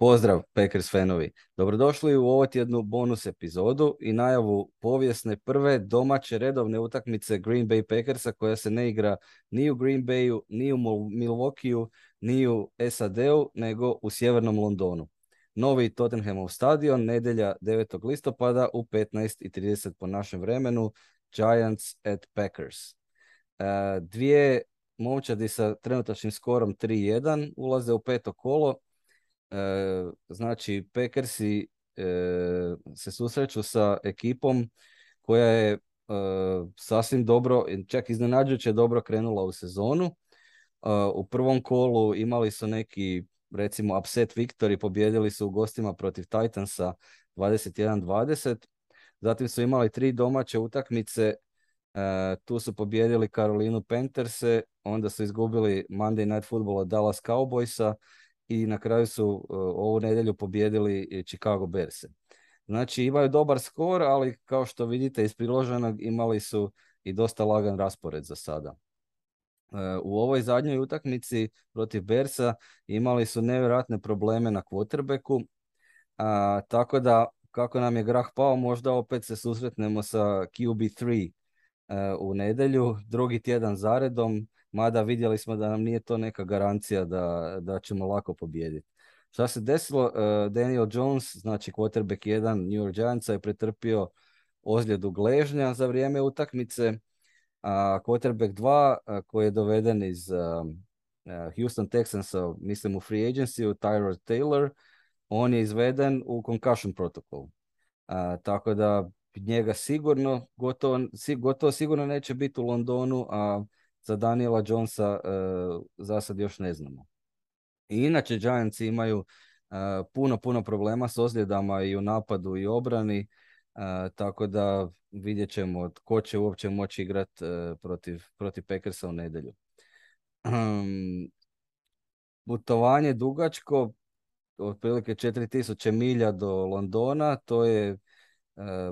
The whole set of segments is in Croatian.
Pozdrav Packers fanovi. Dobrodošli u ovo tjednu bonus epizodu i najavu povijesne prve domaće redovne utakmice Green Bay Packersa koja se ne igra ni u Green Bayu, ni u Milwaukeeu, ni u SAD-u, nego u sjevernom Londonu. Novi Tottenhamov stadion, nedjelja 9. listopada u 15.30 po našem vremenu, Giants at Packers. E, dvije momčadi sa trenutačnim skorom 3-1 ulaze u peto kolo, E, znači Packersi e, se susreću sa ekipom koja je e, sasvim dobro, čak iznenađujuće dobro krenula u sezonu. U prvom kolu imali su neki recimo upset victory, pobjedili su u gostima protiv Titansa 21-20. Zatim su imali tri domaće utakmice, tu su pobjedili Karolinu Pantherse, onda su izgubili Monday Night Football od Dallas Cowboysa i na kraju su e, ovu nedjelju pobjedili Chicago Bears. Znači imaju dobar skor, ali kao što vidite iz priloženog imali su i dosta lagan raspored za sada. E, u ovoj zadnjoj utakmici protiv Bersa imali su nevjerojatne probleme na quarterbacku, a, tako da kako nam je grah pao, možda opet se susretnemo sa QB3 e, u nedjelju, drugi tjedan zaredom, mada vidjeli smo da nam nije to neka garancija da, da ćemo lako pobijediti. Šta se desilo? Uh, Daniel Jones, znači quarterback 1 New York Giantsa je pretrpio ozljedu gležnja za vrijeme utakmice, a quarterback 2 uh, koji je doveden iz uh, Houston Texansa, mislim u free agency, Tyrod Taylor, on je izveden u concussion protokol. tako da njega sigurno, gotovo, gotovo sigurno neće biti u Londonu, a za Daniela Jonesa uh, za sad još ne znamo. I inače Giants imaju e, puno, puno problema s ozljedama i u napadu i obrani, e, tako da vidjet ćemo tko će uopće moći igrati protiv, protiv Packersa u nedjelju. putovanje dugačko, otprilike 4000 milja do Londona, to je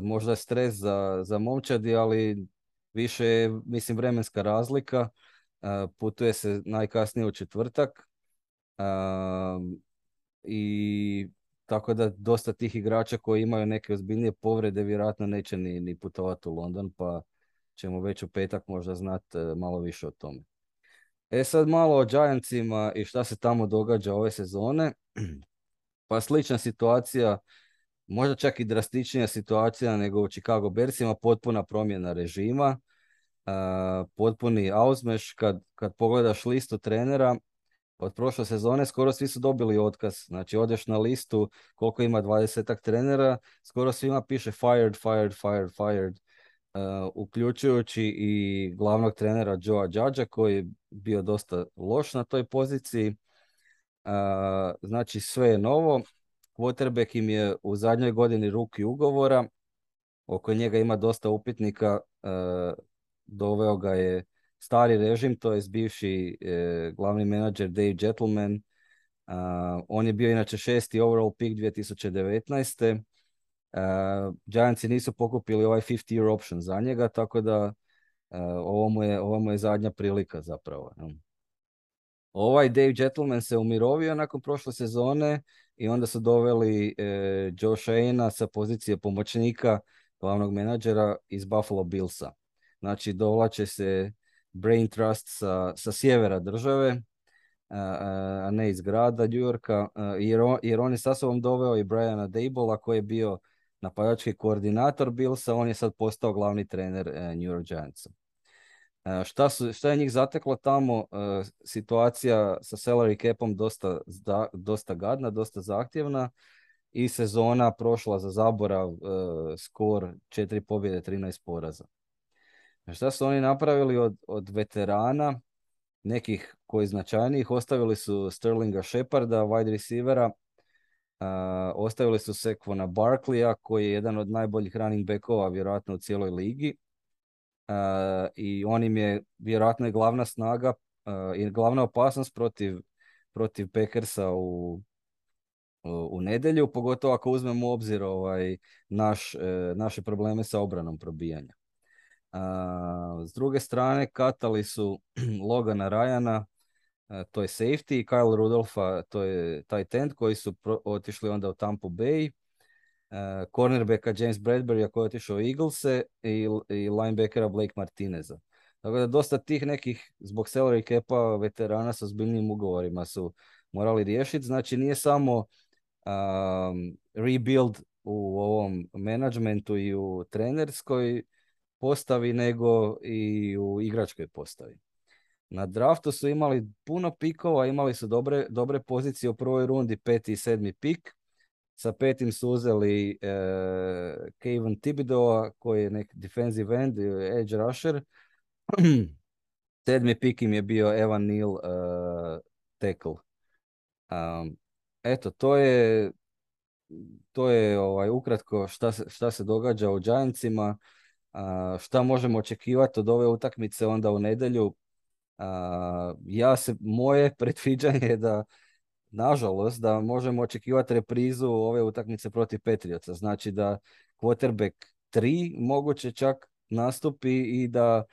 možda stres za, za momčadi, ali više je, mislim, vremenska razlika. Putuje se najkasnije u četvrtak. I tako da dosta tih igrača koji imaju neke ozbiljnije povrede vjerojatno neće ni, ni putovati u London, pa ćemo već u petak možda znati e, malo više o tome. E sad malo o Giantsima i šta se tamo događa ove sezone. Pa slična situacija možda čak i drastičnija situacija nego u Chicago Bearsima, potpuna promjena režima, potpuni ausmeš, kad, kad pogledaš listu trenera, od prošle sezone skoro svi su dobili otkaz. Znači odeš na listu koliko ima dvadesetak trenera, skoro svima piše fired, fired, fired, fired. uključujući i glavnog trenera Joa Đađa koji je bio dosta loš na toj poziciji. znači sve je novo. Quarterback im je u zadnjoj godini ruki ugovora, oko njega ima dosta upitnika, e, doveo ga je stari režim, to je bivši e, glavni menadžer Dave Gentleman, on je bio inače šesti overall pick 2019. Uh, Giantsi nisu pokupili ovaj 50 year option za njega, tako da ovo, mu je, ovo mu je zadnja prilika zapravo. Ovaj Dave Gentleman se umirovio nakon prošle sezone i onda su doveli e, Joe Shane sa pozicije pomoćnika glavnog menadžera iz Buffalo Billsa. Znači dovlače se Brain Trust sa, sa sjevera države, a ne iz grada New Yorka, jer on, jer on je sa sobom doveo i Briana Dable koji je bio napadački koordinator Billsa, on je sad postao glavni trener e, New York Giantsa. E, šta, su, šta je njih zateklo tamo? E, situacija sa salary capom dosta, dosta gadna, dosta zahtjevna i sezona prošla za zaborav skor 4 pobjede, 13 poraza. E, šta su oni napravili od, od veterana, nekih koji značajnijih, ostavili su Sterlinga Sheparda, wide receivera, ostavili su Sekvona Barkleya, koji je jedan od najboljih running backova vjerojatno u cijeloj ligi i on im je vjerojatno i glavna snaga i glavna opasnost protiv, protiv Packersa u, u nedjelju, pogotovo ako uzmemo u obzir ovaj, naš, e, naše probleme sa obranom probijanja. s druge strane, katali su Logana Rajana, to je safety, i Kyle Rudolfa, to je tight end koji su otišli onda u Tampa Bay. Uh, cornerbacka James Bradbury koji je otišao Eaglese i, i linebackera Blake Martineza. Tako da dosta tih nekih zbog salary capa veterana sa zbiljnim ugovorima su morali riješiti. Znači nije samo um, rebuild u ovom menadžmentu i u trenerskoj postavi, nego i u igračkoj postavi. Na draftu su imali puno pikova, imali su dobre, dobre pozicije u prvoj rundi, peti i sedmi pik. Sa petim su uzeli e, Kevin Thibodeau, koji je nek defensive end, edge rusher. Sedmi pik im je bio Evan Neal uh, tackle. Um, eto, to je to je ovaj ukratko šta se, šta se događa u Giantsima, uh, šta možemo očekivati od ove utakmice onda u nedjelju. ja se, moje predviđanje je da nažalost da možemo očekivati reprizu ove utakmice protiv Petrioca. Znači da quarterback 3 moguće čak nastupi i da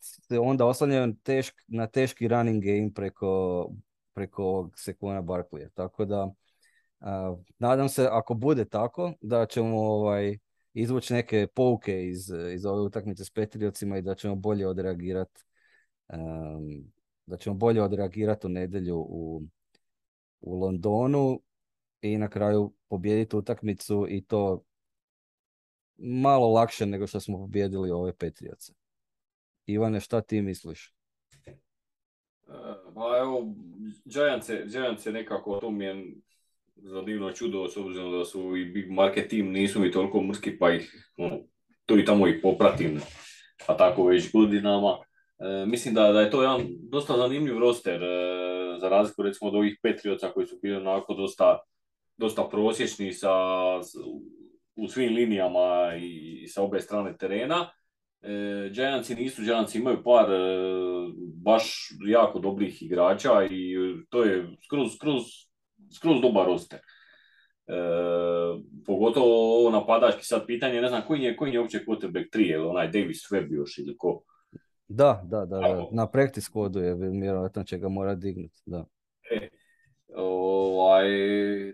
se onda oslanjaju tešk, na teški running game preko, preko ovog Sekona Barkleya. Tako da nadam se ako bude tako da ćemo ovaj, izvući neke pouke iz, iz ove utakmice s Petriocima i da ćemo bolje odreagirati um, da ćemo bolje odreagirati u nedjelju u, u Londonu i na kraju pobijediti utakmicu i to malo lakše nego što smo pobijedili ove Petrioce. Ivane, šta ti misliš? E, pa evo, Giants je, nekako, to mi je za divno čudo, s obzirom da su i big market team, nisu mi toliko mrski, pa ih ono, tu i tamo ih popratim, a tako već godinama. E, mislim da, da je to jedan dosta zanimljiv roster, e, za razliku recimo od ovih Petrioca koji su bili onako dosta, dosta prosječni sa, u svim linijama i, i sa obe strane terena. E, Giantsi nisu, Giantsi imaju par e, baš jako dobrih igrača i to je skroz, skroz, skroz dobar roster. E, pogotovo ovo napadački sad pitanje, ne znam koji je, koji je uopće quarterback 3, je onaj Davis Webb još ili ko? Da, da, da, da. na practice kodu je vjerojatno će ga mora dignuti, da. E, ovaj,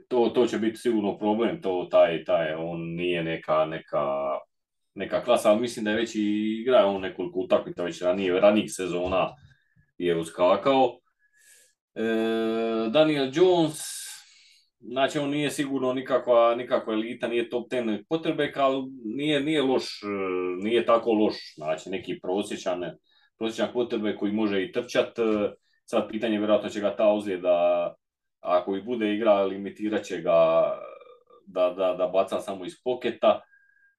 to, to će biti sigurno problem, to taj, taj, on nije neka, neka neka klasa, ali mislim da je već i igrao on nekoliko utakmica već ranije, ranijih sezona je uskakao. E, Daniel Jones, znači on nije sigurno nikakva, nikakva elita, nije top ten potrebek, ali nije, nije loš, nije tako loš, znači neki prosječan, prosječan potrebe koji može i trčat. Sad pitanje vjerojatno će ga ta ozljeda, ako i bude igra, limitirat će ga da, da, da baca samo iz poketa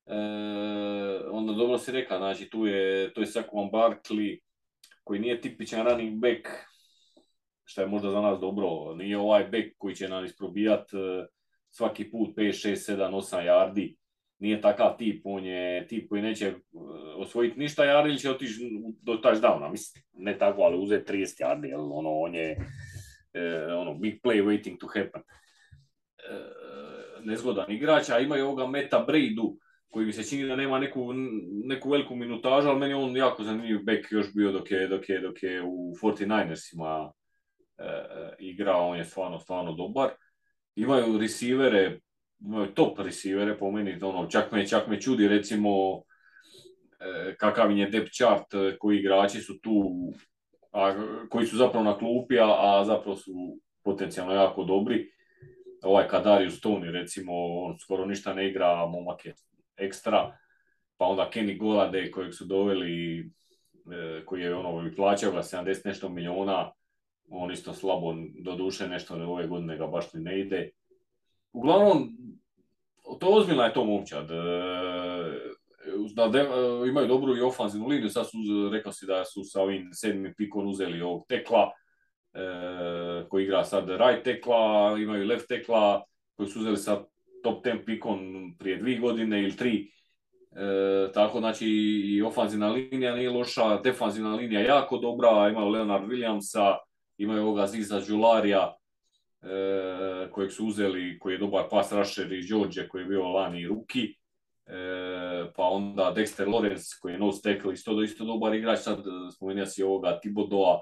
E, onda dobro si rekao, znači tu je, to je Saquon Barkley koji nije tipičan running back, što je možda za nas dobro, nije ovaj back koji će nam isprobijat e, svaki put 5, 6, 7, 8 yardi, nije takav tip, on je tip koji neće e, osvojiti ništa yardi ili će otići do touchdowna, mislim, ne tako, ali uzeti 30 yardi, jer ono, on je ono, big play waiting to happen. nezgodan igrač, a ima i ovoga Meta Braidu, koji mi se čini da nema neku, neku veliku minutažu, ali meni on jako zanimljiv back još bio dok je, dok je, dok je u 49ersima e, e, igrao, on je stvarno, stvarno dobar. Imaju receivere, imaju top receivere po meni, ono, čak, me, čak me čudi recimo e, kakav je depth chart, koji igrači su tu, a, koji su zapravo na klupi, a, a zapravo su potencijalno jako dobri. Ovaj Kadarius Tony recimo, on skoro ništa ne igra, momak je ekstra, pa onda Kenny Golade kojeg su doveli, koji je ono, plaćao ga 70 nešto miliona, on isto slabo, doduše nešto ove godine ga baš ne ide. Uglavnom, to ozbiljna je to momčad. E, da e, imaju dobru i ofanzivnu liniju, sad su, rekao si da su sa ovim sedmim pikom uzeli ovog tekla, koji igra sad right tekla, imaju left tekla, koji su uzeli sa top 10 pikom prije dvije godine ili tri. E, tako znači i ofanzivna linija nije loša, defanzivna linija jako dobra, imaju Leonard Williamsa, imaju ovoga Ziza Žularija e, kojeg su uzeli, koji je dobar pas rusher i George koji je bio lani ruki. E, pa onda Dexter Lawrence koji je nose tackle isto, isto dobar igrač, sad spomenuo si ovoga Tibodoa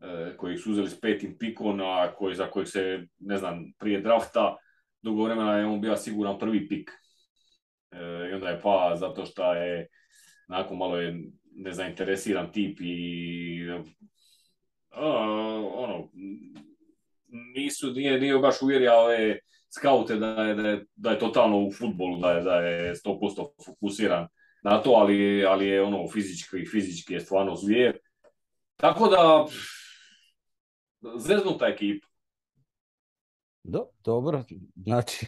e, koji su uzeli s petim pikom, a koji, za kojeg se, ne znam, prije drafta, dugo vremena je on bio siguran prvi pik. E, I onda je pa zato što je nakon malo je nezainteresiran tip i ono, nisu, nije, nije baš uvjerio ove skaute da je, da je, da je totalno u futbolu, da je, da je 100% fokusiran na to, ali, ali je ono fizički, fizički je stvarno zvijer. Tako da, zeznuta ekipa. Do, dobro, znači,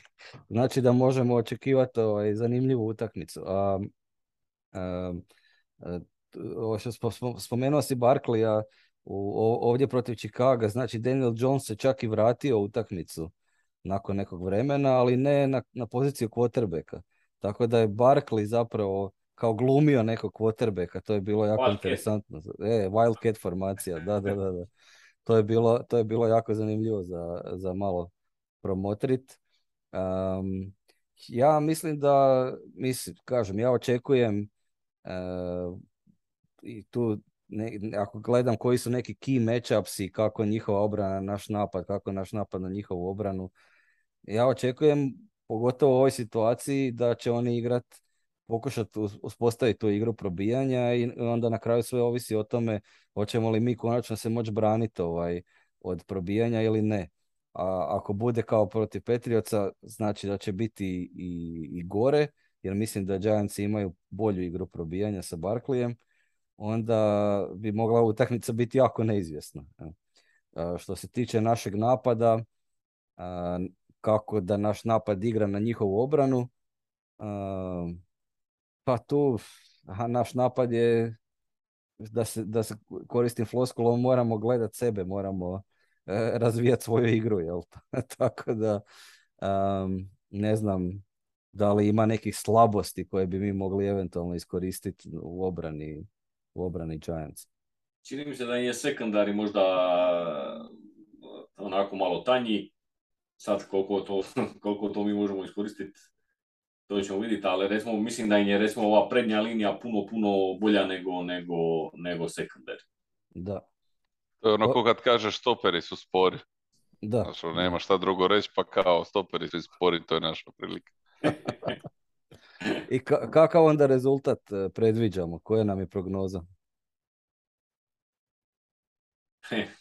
znači da možemo očekivati ovaj, zanimljivu utakmicu. A, a, a, što spomenuo si Barkleya ovdje protiv Chicaga, znači Daniel Jones se čak i vratio u utakmicu nakon nekog vremena, ali ne na, na poziciju quarterbacka. Tako da je Barkley zapravo kao glumio nekog quarterbacka, to je bilo jako Wildcat. interesantno. E, Wildcat formacija, da, da, da. da. To, je bilo, to je bilo jako zanimljivo za, za malo promotrit. Um, ja mislim da, mislim, kažem, ja očekujem uh, i tu ne, ako gledam koji su neki key matchups i kako njihova obrana naš napad, kako naš napad na njihovu obranu, ja očekujem, pogotovo u ovoj situaciji, da će oni igrat, pokušati uspostaviti tu igru probijanja i onda na kraju sve ovisi o tome hoćemo li mi konačno se moći braniti ovaj, od probijanja ili ne. A ako bude kao protiv Petrioca, znači da će biti i, i gore, jer mislim da Giants imaju bolju igru probijanja sa Barklijem onda bi mogla utakmica biti jako neizvjesna. Što se tiče našeg napada, kako da naš napad igra na njihovu obranu, pa tu naš napad je da se, da se koristim floskulom, moramo gledat sebe, moramo e, razvijati svoju igru, jel? Tako da ne znam da li ima nekih slabosti koje bi mi mogli eventualno iskoristiti u obrani u obrani Giants. Čini mi se da je sekundari možda onako malo tanji. Sad koliko to, koliko to mi možemo iskoristiti, to ćemo vidjeti, ali recimo, mislim da im je recimo ova prednja linija puno, puno bolja nego, nego, nego sekundari. Da. To je ono ko kad kažeš stoperi su spori. Da. Znači, nema šta drugo reći, pa kao stoperi su spori, to je naša prilika. I ka- kakav onda rezultat e, predviđamo? Koja nam je prognoza?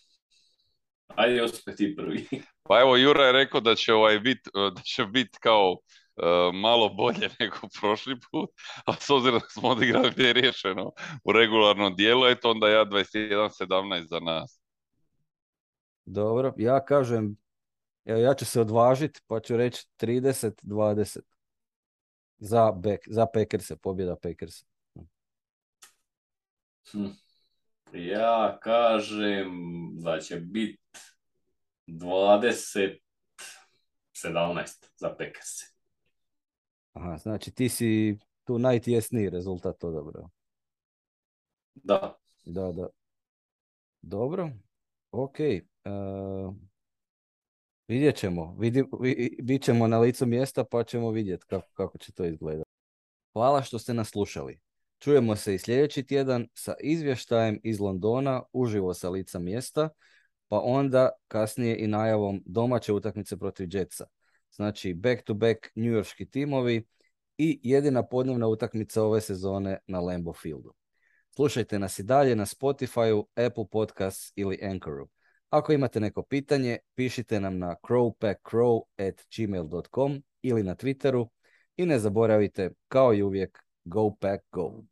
Ajde, ospe ti prvi. Pa evo, Jura je rekao da će ovaj bit, e, da će bit kao uh, malo bolje nego prošli put, a s obzirom da smo odigrali gdje je riješeno u regularnom dijelu, eto onda ja 21-17 za nas. Dobro, ja kažem, evo ja ću se odvažiti pa ću reći 30-20 za, back, za Packerse, pobjeda Packersa. Hm. Ja kažem da će biti 20 17 za Packerse. Aha, znači ti si tu najtjesniji rezultat odabrao. Da. Da, da. Dobro, ok. Uh, Vidjet ćemo. Vidi, bit ćemo na licu mjesta pa ćemo vidjeti kako, kako će to izgledati. Hvala što ste nas slušali. Čujemo se i sljedeći tjedan sa izvještajem iz Londona uživo sa lica mjesta, pa onda kasnije i najavom domaće utakmice protiv Jetsa. Znači back to back Yorkski timovi i jedina podnevna utakmica ove sezone na Lambeau Fieldu. Slušajte nas i dalje na Spotify, Apple Podcasts ili Anchoru. Ako imate neko pitanje, pišite nam na crowpackcrow ili na Twitteru i ne zaboravite, kao i uvijek, go pack go.